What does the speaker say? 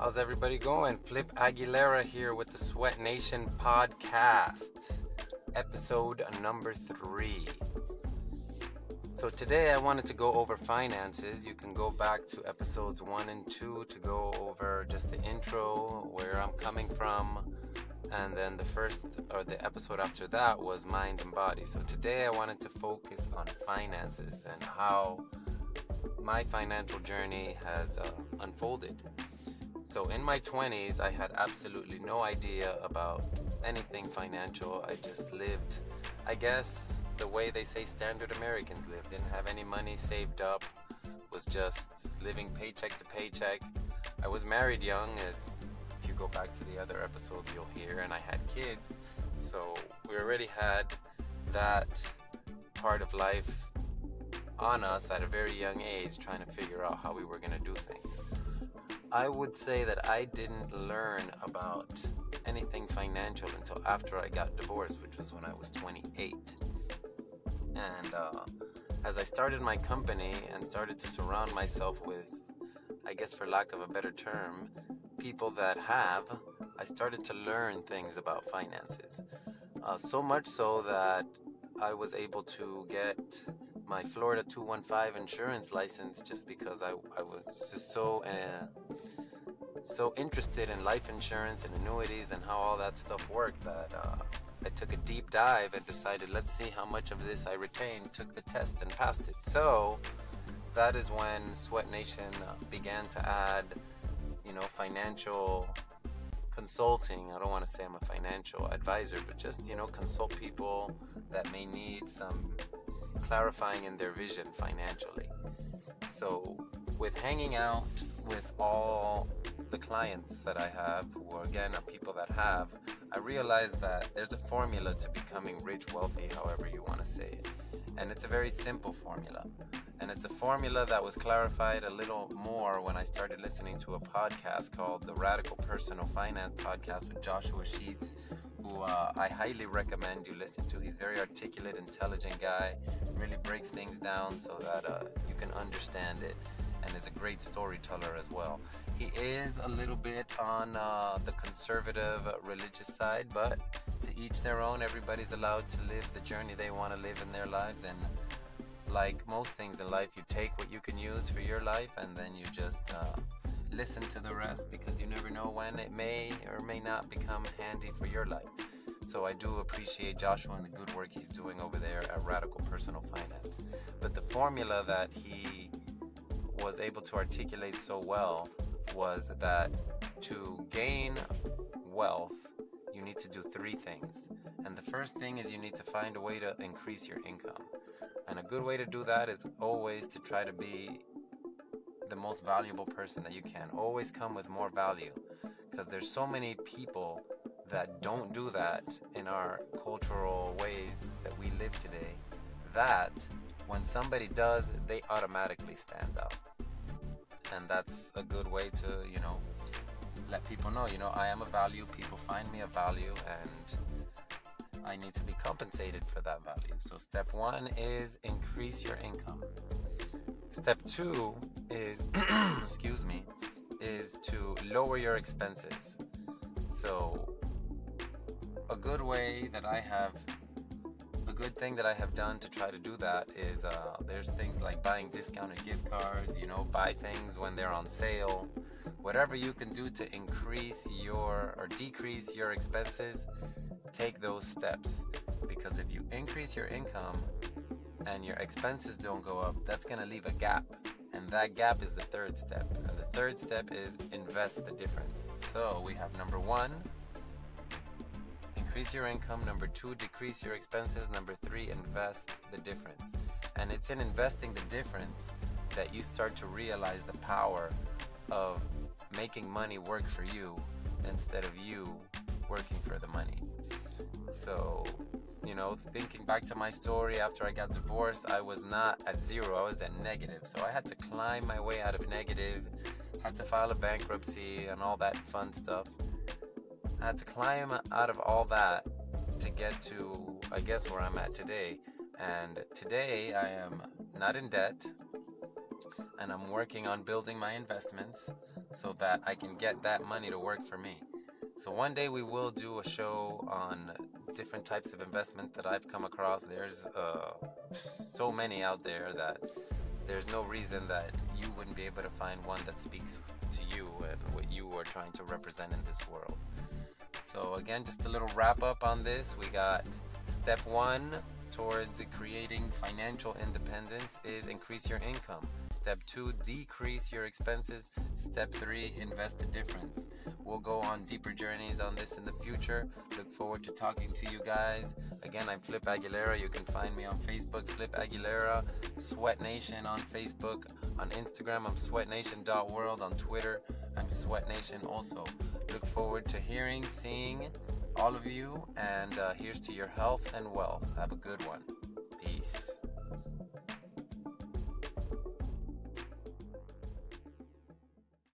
How's everybody going? Flip Aguilera here with the Sweat Nation podcast, episode number three. So, today I wanted to go over finances. You can go back to episodes one and two to go over just the intro, where I'm coming from, and then the first or the episode after that was mind and body. So, today I wanted to focus on finances and how my financial journey has uh, unfolded. So in my 20s, I had absolutely no idea about anything financial. I just lived, I guess, the way they say standard Americans live. Didn't have any money saved up, was just living paycheck to paycheck. I was married young, as if you go back to the other episodes, you'll hear, and I had kids. So we already had that part of life on us at a very young age, trying to figure out how we were going to do things. I would say that I didn't learn about anything financial until after I got divorced, which was when I was 28. And uh, as I started my company and started to surround myself with, I guess for lack of a better term, people that have, I started to learn things about finances. Uh, so much so that I was able to get my Florida 215 insurance license just because I, I was so uh, so interested in life insurance and annuities and how all that stuff worked that uh, I took a deep dive and decided let's see how much of this I retained took the test and passed it. So that is when Sweat Nation uh, began to add you know financial consulting. I don't want to say I'm a financial advisor but just you know consult people that may need some clarifying in their vision financially. So, with hanging out with all the clients that I have, who are, again are people that have, I realized that there's a formula to becoming rich, wealthy, however you want to say it. And it's a very simple formula. And it's a formula that was clarified a little more when I started listening to a podcast called the Radical Personal Finance Podcast with Joshua Sheets, who uh, I highly recommend you listen to. He's very articulate, intelligent guy, really breaks things down so that uh, you can understand it, and is a great storyteller as well. He is a little bit on uh, the conservative religious side, but each their own. Everybody's allowed to live the journey they want to live in their lives, and like most things in life, you take what you can use for your life, and then you just uh, listen to the rest because you never know when it may or may not become handy for your life. So I do appreciate Joshua and the good work he's doing over there at Radical Personal Finance. But the formula that he was able to articulate so well was that to gain wealth, you need to do three things. And the first thing is you need to find a way to increase your income. And a good way to do that is always to try to be the most valuable person that you can. Always come with more value because there's so many people that don't do that in our cultural ways that we live today that when somebody does they automatically stands out and that's a good way to you know let people know you know i am a value. People find me a value and i need to be compensated for that value. So step one is increase your income. Step two is, excuse me, is to lower your expenses. So, a good way that I have, good thing that I have done to try to do that is uh, there's things like buying discounted gift cards, you know, buy things when they're on sale. Whatever you can do to increase your or decrease your expenses, take those steps. Because if you increase your income, and your expenses don't go up, that's going to leave a gap. And that gap is the third step. And the third step is invest the difference. So we have number one, increase your income. Number two, decrease your expenses. Number three, invest the difference. And it's in investing the difference that you start to realize the power of making money work for you instead of you working for the money. So you know, thinking back to my story after I got divorced, I was not at zero, I was at negative. So I had to climb my way out of negative, had to file a bankruptcy and all that fun stuff. I had to climb out of all that to get to, I guess, where I'm at today. And today I am not in debt. and I'm working on building my investments so that I can get that money to work for me. So one day we will do a show on different types of investment that I've come across. There's uh, so many out there that there's no reason that you wouldn't be able to find one that speaks to you and what you are trying to represent in this world. So again, just a little wrap up on this. We got step one towards creating financial independence is increase your income. Step two, decrease your expenses. Step three, invest the difference. We'll go on deeper journeys on this in the future. Look forward to talking to you guys. Again, I'm Flip Aguilera. You can find me on Facebook, Flip Aguilera, Sweat Nation on Facebook. On Instagram, I'm sweatnation.world. On Twitter, I'm Sweat Nation also. Look forward to hearing, seeing all of you, and uh, here's to your health and wealth. Have a good one. Peace.